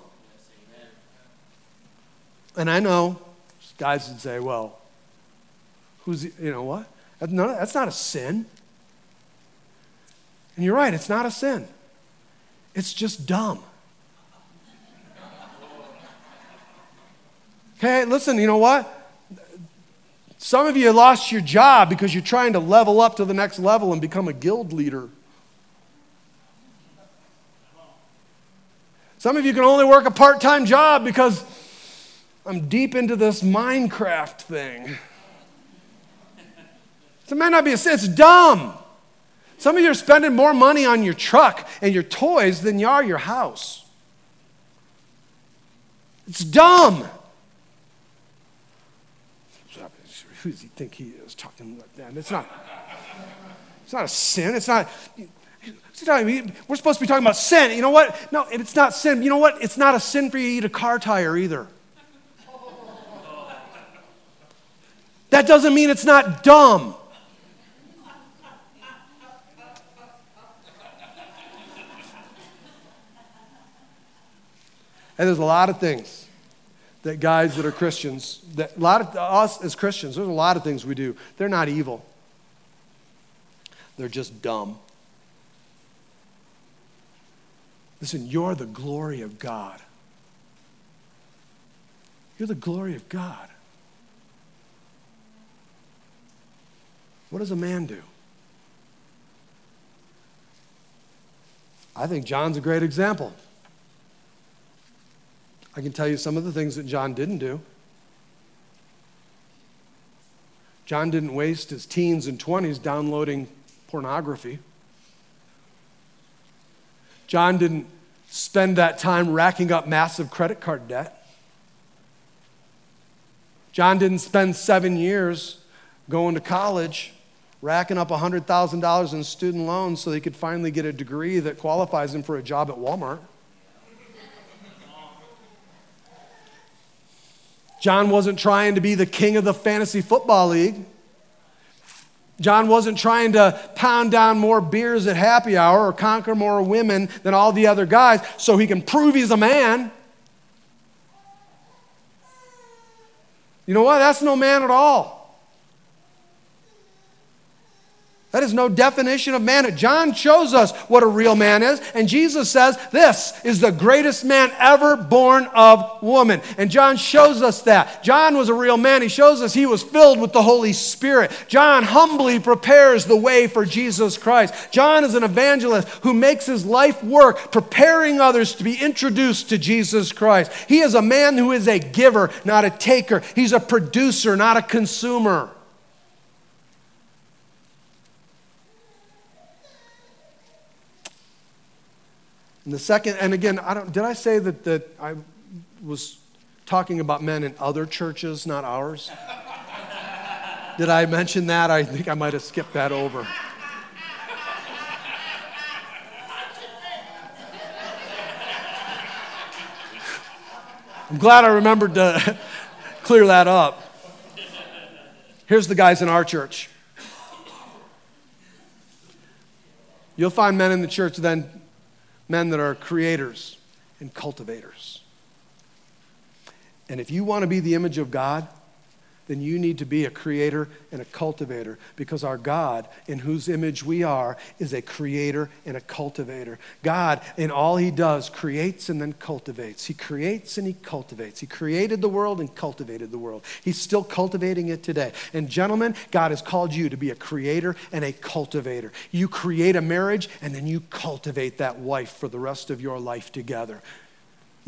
And I know guys would say, well, who's, you know what? No, that's not a sin. And you're right, it's not a sin. It's just dumb. Okay, listen, you know what? Some of you lost your job because you're trying to level up to the next level and become a guild leader. Some of you can only work a part time job because I'm deep into this Minecraft thing. So it might not be a sin, it's dumb. Some of you are spending more money on your truck and your toys than you are your house. It's dumb. Who does he think he is talking like that? It's not. It's not a sin. It's not. We're supposed to be talking about sin. You know what? No, it's not sin. You know what? It's not a sin for you to eat a car tire either. That doesn't mean it's not dumb. And there's a lot of things that guys that are Christians, that a lot of us as Christians, there's a lot of things we do. They're not evil. They're just dumb. Listen, you're the glory of God. You're the glory of God. What does a man do? I think John's a great example. I can tell you some of the things that John didn't do. John didn't waste his teens and 20s downloading pornography. John didn't spend that time racking up massive credit card debt. John didn't spend seven years going to college racking up $100,000 in student loans so he could finally get a degree that qualifies him for a job at Walmart. John wasn't trying to be the king of the fantasy football league. John wasn't trying to pound down more beers at happy hour or conquer more women than all the other guys so he can prove he's a man. You know what? That's no man at all. That is no definition of man. John shows us what a real man is, and Jesus says, This is the greatest man ever born of woman. And John shows us that. John was a real man. He shows us he was filled with the Holy Spirit. John humbly prepares the way for Jesus Christ. John is an evangelist who makes his life work preparing others to be introduced to Jesus Christ. He is a man who is a giver, not a taker. He's a producer, not a consumer. And the second, and again, I don't, did I say that, that I was talking about men in other churches, not ours? did I mention that? I think I might have skipped that over. I'm glad I remembered to (laughs) clear that up. Here's the guys in our church. You'll find men in the church then men that are creators and cultivators. And if you want to be the image of God, then you need to be a creator and a cultivator because our God, in whose image we are, is a creator and a cultivator. God, in all he does, creates and then cultivates. He creates and he cultivates. He created the world and cultivated the world. He's still cultivating it today. And, gentlemen, God has called you to be a creator and a cultivator. You create a marriage and then you cultivate that wife for the rest of your life together.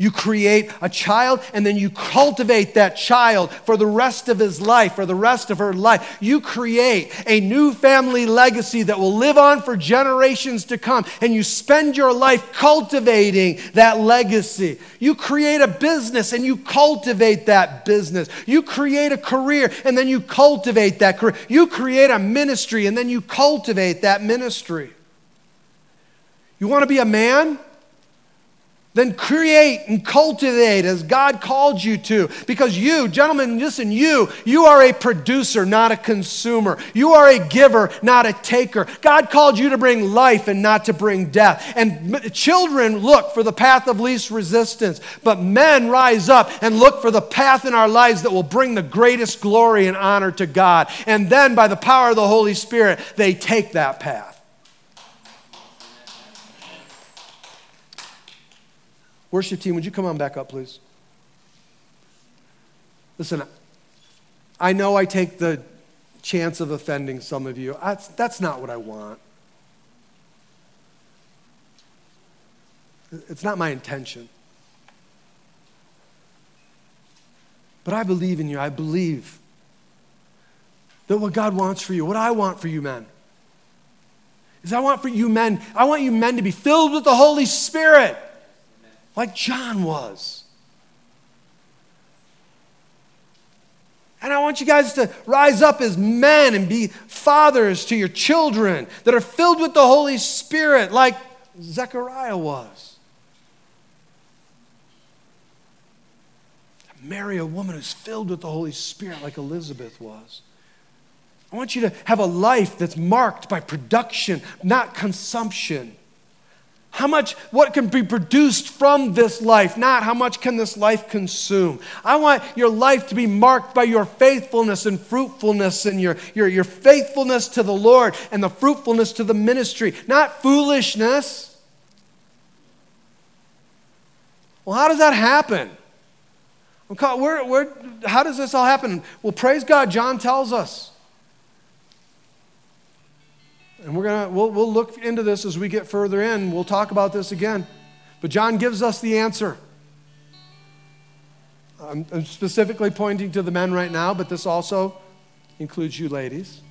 You create a child and then you cultivate that child for the rest of his life, for the rest of her life. You create a new family legacy that will live on for generations to come. And you spend your life cultivating that legacy. You create a business and you cultivate that business. You create a career and then you cultivate that career. You create a ministry and then you cultivate that ministry. You want to be a man? Then create and cultivate as God called you to. Because you, gentlemen, listen, you, you are a producer, not a consumer. You are a giver, not a taker. God called you to bring life and not to bring death. And children look for the path of least resistance, but men rise up and look for the path in our lives that will bring the greatest glory and honor to God. And then, by the power of the Holy Spirit, they take that path. Worship team, would you come on back up, please? Listen, I know I take the chance of offending some of you. That's, that's not what I want. It's not my intention. But I believe in you. I believe that what God wants for you, what I want for you, men, is I want for you men, I want you men to be filled with the Holy Spirit like John was. And I want you guys to rise up as men and be fathers to your children that are filled with the Holy Spirit, like Zechariah was. Marry a woman who's filled with the Holy Spirit, like Elizabeth was. I want you to have a life that's marked by production, not consumption. How much, what can be produced from this life, not how much can this life consume. I want your life to be marked by your faithfulness and fruitfulness and your, your, your faithfulness to the Lord and the fruitfulness to the ministry, not foolishness. Well, how does that happen? Where, where, how does this all happen? Well, praise God, John tells us. And we're gonna we'll, we'll look into this as we get further in. We'll talk about this again. But John gives us the answer. I'm, I'm specifically pointing to the men right now, but this also includes you ladies.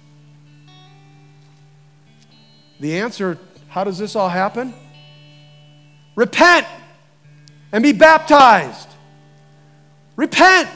The answer how does this all happen? Repent and be baptized. Repent.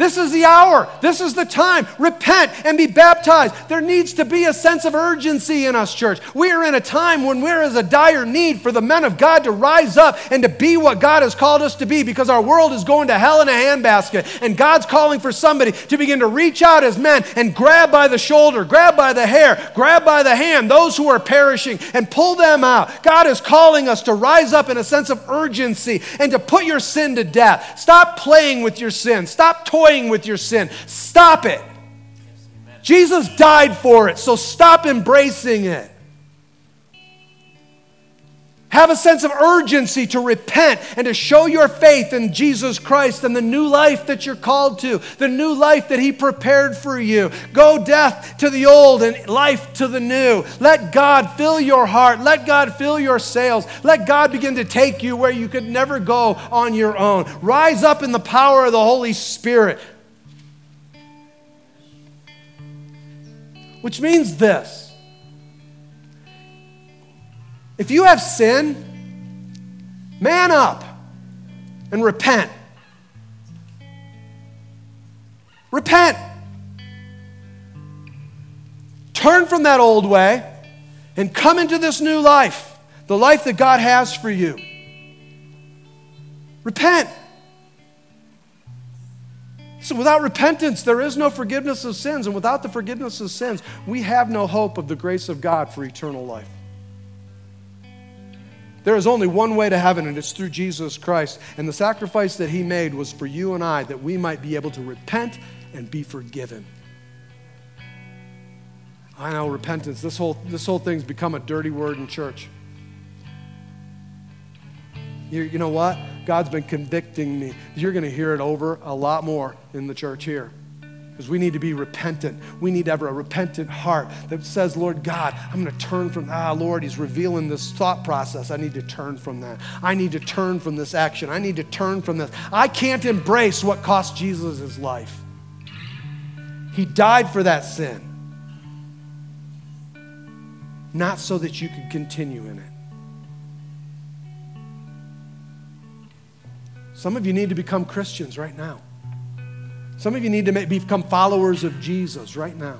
This is the hour. This is the time. Repent and be baptized. There needs to be a sense of urgency in us, church. We are in a time when there is a dire need for the men of God to rise up and to be what God has called us to be because our world is going to hell in a handbasket. And God's calling for somebody to begin to reach out as men and grab by the shoulder, grab by the hair, grab by the hand those who are perishing and pull them out. God is calling us to rise up in a sense of urgency and to put your sin to death. Stop playing with your sin. Stop toying toying with your sin. Stop it. Jesus died for it, so stop embracing it. Have a sense of urgency to repent and to show your faith in Jesus Christ and the new life that you're called to, the new life that He prepared for you. Go death to the old and life to the new. Let God fill your heart. Let God fill your sails. Let God begin to take you where you could never go on your own. Rise up in the power of the Holy Spirit. Which means this if you have sin, man up and repent. Repent. Turn from that old way and come into this new life, the life that God has for you. Repent. So, without repentance, there is no forgiveness of sins. And without the forgiveness of sins, we have no hope of the grace of God for eternal life. There is only one way to heaven, and it's through Jesus Christ. And the sacrifice that He made was for you and I that we might be able to repent and be forgiven. I know repentance, this whole, this whole thing's become a dirty word in church. You, you know what? God's been convicting me. You're going to hear it over a lot more in the church here because we need to be repentant. We need to have a repentant heart that says, Lord God, I'm going to turn from, ah, Lord, He's revealing this thought process. I need to turn from that. I need to turn from this action. I need to turn from this. I can't embrace what cost Jesus his life. He died for that sin, not so that you could continue in it. Some of you need to become Christians right now. Some of you need to become followers of Jesus right now.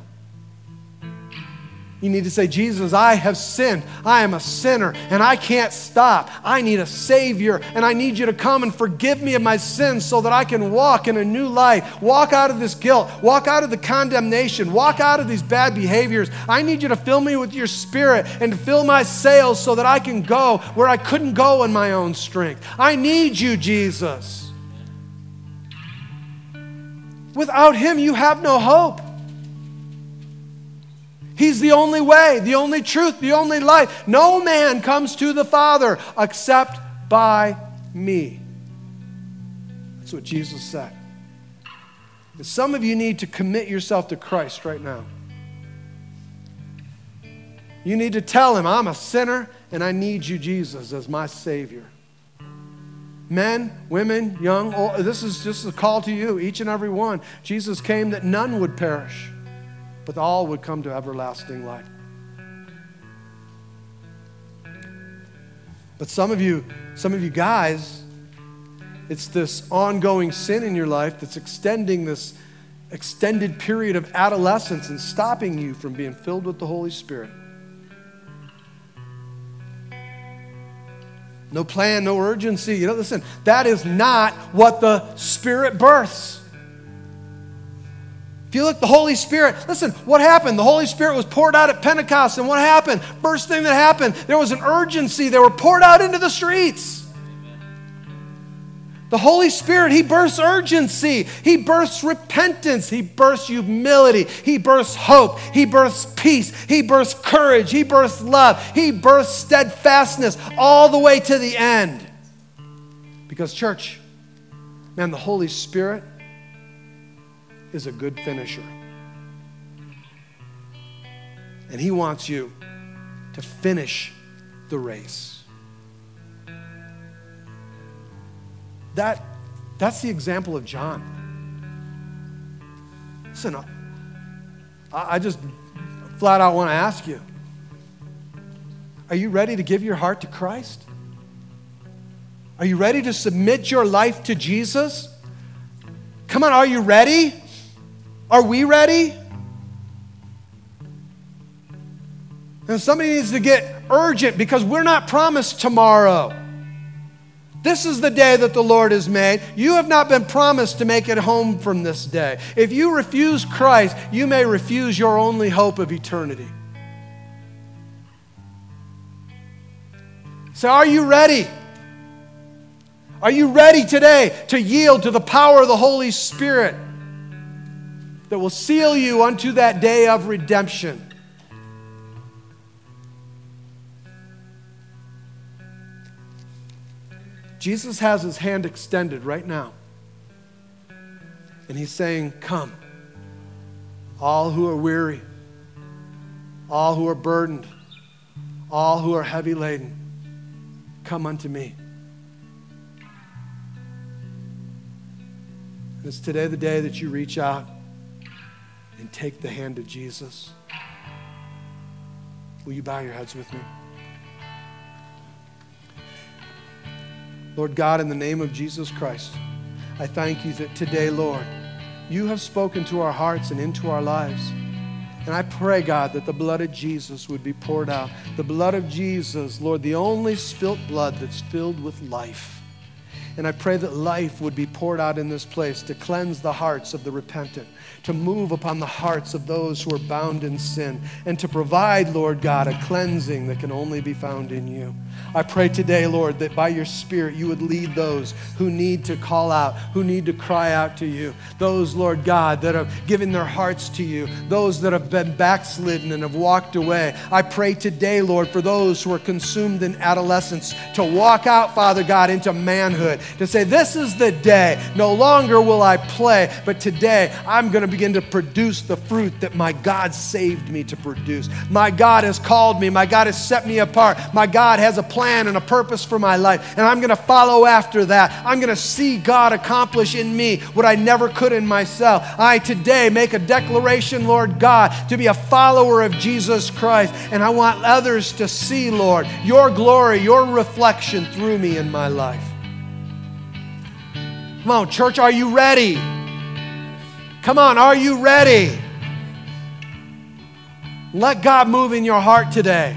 You need to say, Jesus, I have sinned. I am a sinner and I can't stop. I need a Savior and I need you to come and forgive me of my sins so that I can walk in a new life, walk out of this guilt, walk out of the condemnation, walk out of these bad behaviors. I need you to fill me with your Spirit and fill my sails so that I can go where I couldn't go in my own strength. I need you, Jesus. Without Him, you have no hope. He's the only way, the only truth, the only life. No man comes to the Father except by me. That's what Jesus said. And some of you need to commit yourself to Christ right now. You need to tell him, I'm a sinner and I need you, Jesus, as my Savior men, women, young, old. This is just a call to you, each and every one. Jesus came that none would perish, but all would come to everlasting life. But some of you, some of you guys, it's this ongoing sin in your life that's extending this extended period of adolescence and stopping you from being filled with the Holy Spirit. No plan, no urgency. You know, listen, that is not what the Spirit births. If you look, the Holy Spirit, listen, what happened? The Holy Spirit was poured out at Pentecost, and what happened? First thing that happened, there was an urgency. They were poured out into the streets. The Holy Spirit, He bursts urgency. He bursts repentance. He bursts humility. He bursts hope. He bursts peace. He bursts courage. He bursts love. He bursts steadfastness all the way to the end. Because, church, man, the Holy Spirit is a good finisher. And He wants you to finish the race. That, that's the example of John. Listen, I, I just flat out want to ask you are you ready to give your heart to Christ? Are you ready to submit your life to Jesus? Come on, are you ready? Are we ready? And somebody needs to get urgent because we're not promised tomorrow. This is the day that the Lord has made. You have not been promised to make it home from this day. If you refuse Christ, you may refuse your only hope of eternity. So, are you ready? Are you ready today to yield to the power of the Holy Spirit that will seal you unto that day of redemption? Jesus has his hand extended right now. And he's saying, Come, all who are weary, all who are burdened, all who are heavy laden, come unto me. And it's today the day that you reach out and take the hand of Jesus. Will you bow your heads with me? Lord God, in the name of Jesus Christ, I thank you that today, Lord, you have spoken to our hearts and into our lives. And I pray, God, that the blood of Jesus would be poured out. The blood of Jesus, Lord, the only spilt blood that's filled with life. And I pray that life would be poured out in this place to cleanse the hearts of the repentant, to move upon the hearts of those who are bound in sin, and to provide, Lord God, a cleansing that can only be found in you. I pray today, Lord, that by your Spirit you would lead those who need to call out, who need to cry out to you. Those, Lord God, that have given their hearts to you. Those that have been backslidden and have walked away. I pray today, Lord, for those who are consumed in adolescence to walk out, Father God, into manhood. To say, This is the day. No longer will I play, but today I'm going to begin to produce the fruit that my God saved me to produce. My God has called me. My God has set me apart. My God has a plan plan and a purpose for my life, and I'm going to follow after that. I'm going to see God accomplish in me what I never could in myself. I today make a declaration, Lord God, to be a follower of Jesus Christ, and I want others to see, Lord, your glory, your reflection through me in my life. Come on, church, are you ready? Come on, are you ready? Let God move in your heart today.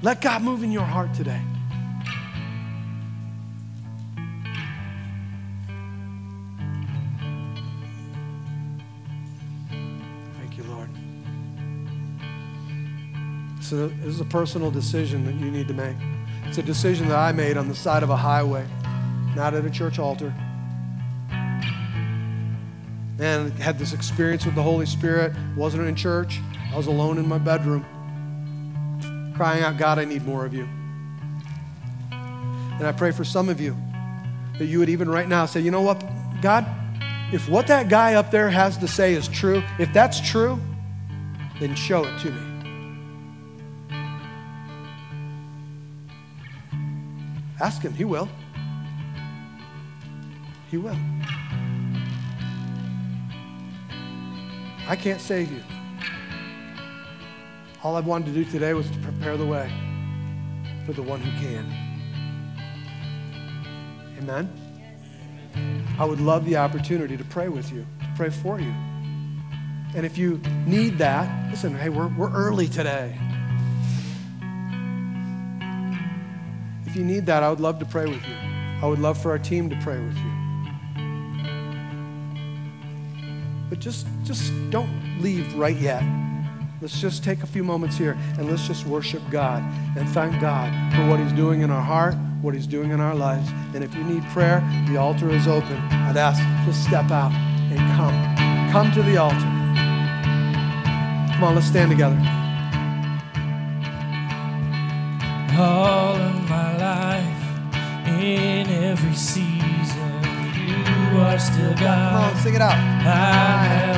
Let God move in your heart today. Thank you, Lord. So, this is a personal decision that you need to make. It's a decision that I made on the side of a highway, not at a church altar. And had this experience with the Holy Spirit. Wasn't in church. I was alone in my bedroom crying out, God, I need more of you. And I pray for some of you that you would even right now say, you know what, God, if what that guy up there has to say is true, if that's true, then show it to me. Ask him, he will. He will. I can't save you. All I wanted to do today was to prepare the way for the one who can. Amen. I would love the opportunity to pray with you, to pray for you. And if you need that, listen, hey, we're, we're early today. If you need that, I would love to pray with you. I would love for our team to pray with you. But just, just don't leave right yet. Let's just take a few moments here and let's just worship God and thank God for what He's doing in our heart, what He's doing in our lives. And if you need prayer, the altar is open. I'd ask, just step out and come. Come to the altar. Come on, let's stand together. All of my life, in every season, you are still God. Come on, sing it out.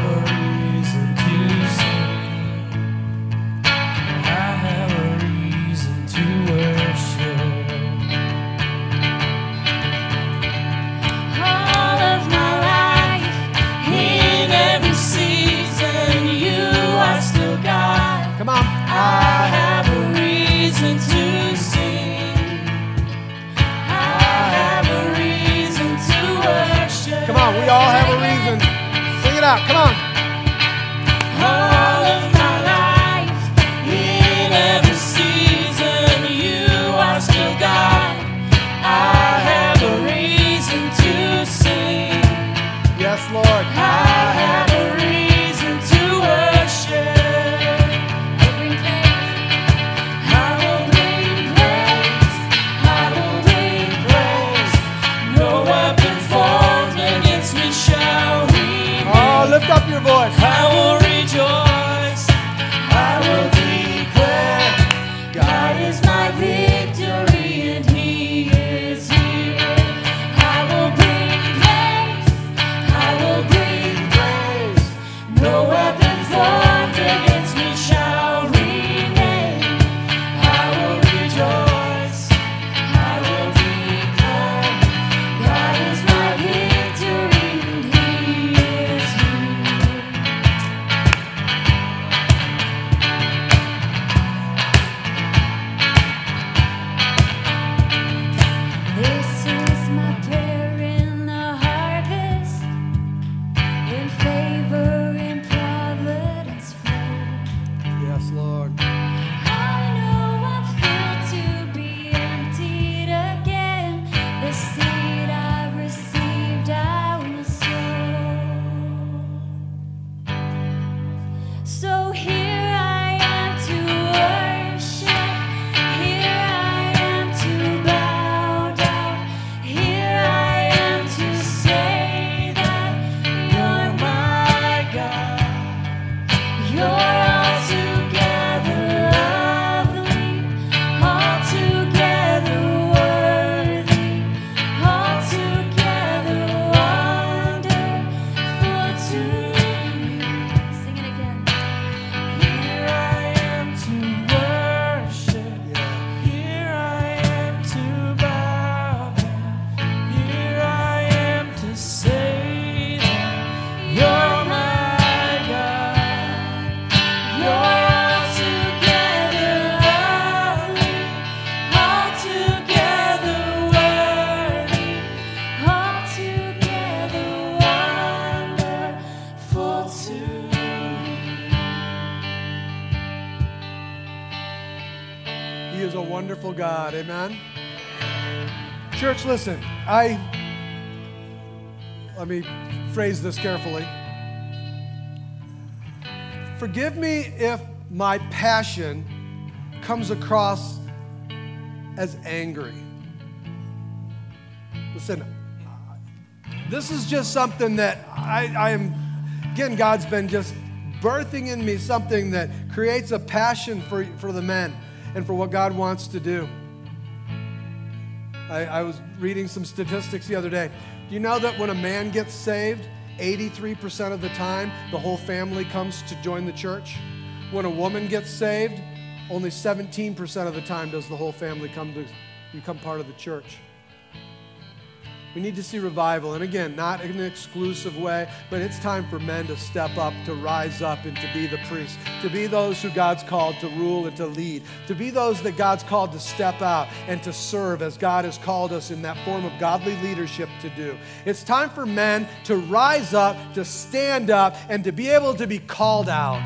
Listen. I let me phrase this carefully. Forgive me if my passion comes across as angry. Listen, this is just something that I, I am, again, God's been just birthing in me something that creates a passion for, for the men and for what God wants to do. I, I was reading some statistics the other day. Do you know that when a man gets saved, 83% of the time the whole family comes to join the church? When a woman gets saved, only 17% of the time does the whole family come to become part of the church. We need to see revival. And again, not in an exclusive way, but it's time for men to step up, to rise up, and to be the priests, to be those who God's called to rule and to lead, to be those that God's called to step out and to serve as God has called us in that form of godly leadership to do. It's time for men to rise up, to stand up, and to be able to be called out.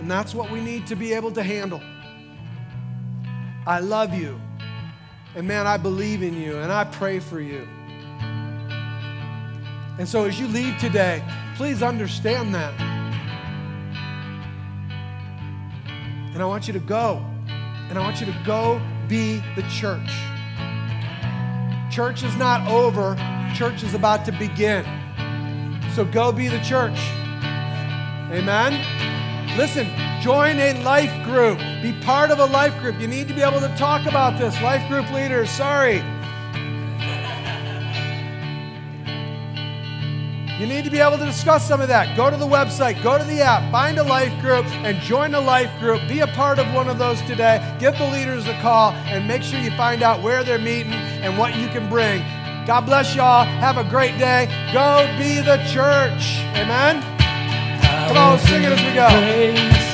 And that's what we need to be able to handle. I love you. And man, I believe in you and I pray for you. And so as you leave today, please understand that. And I want you to go. And I want you to go be the church. Church is not over, church is about to begin. So go be the church. Amen. Listen, join a life group. Be part of a life group. You need to be able to talk about this. Life group leaders, sorry. You need to be able to discuss some of that. Go to the website, go to the app, find a life group, and join a life group. Be a part of one of those today. Give the leaders a call and make sure you find out where they're meeting and what you can bring. God bless y'all. Have a great day. Go be the church. Amen. Come on, sing it as we go.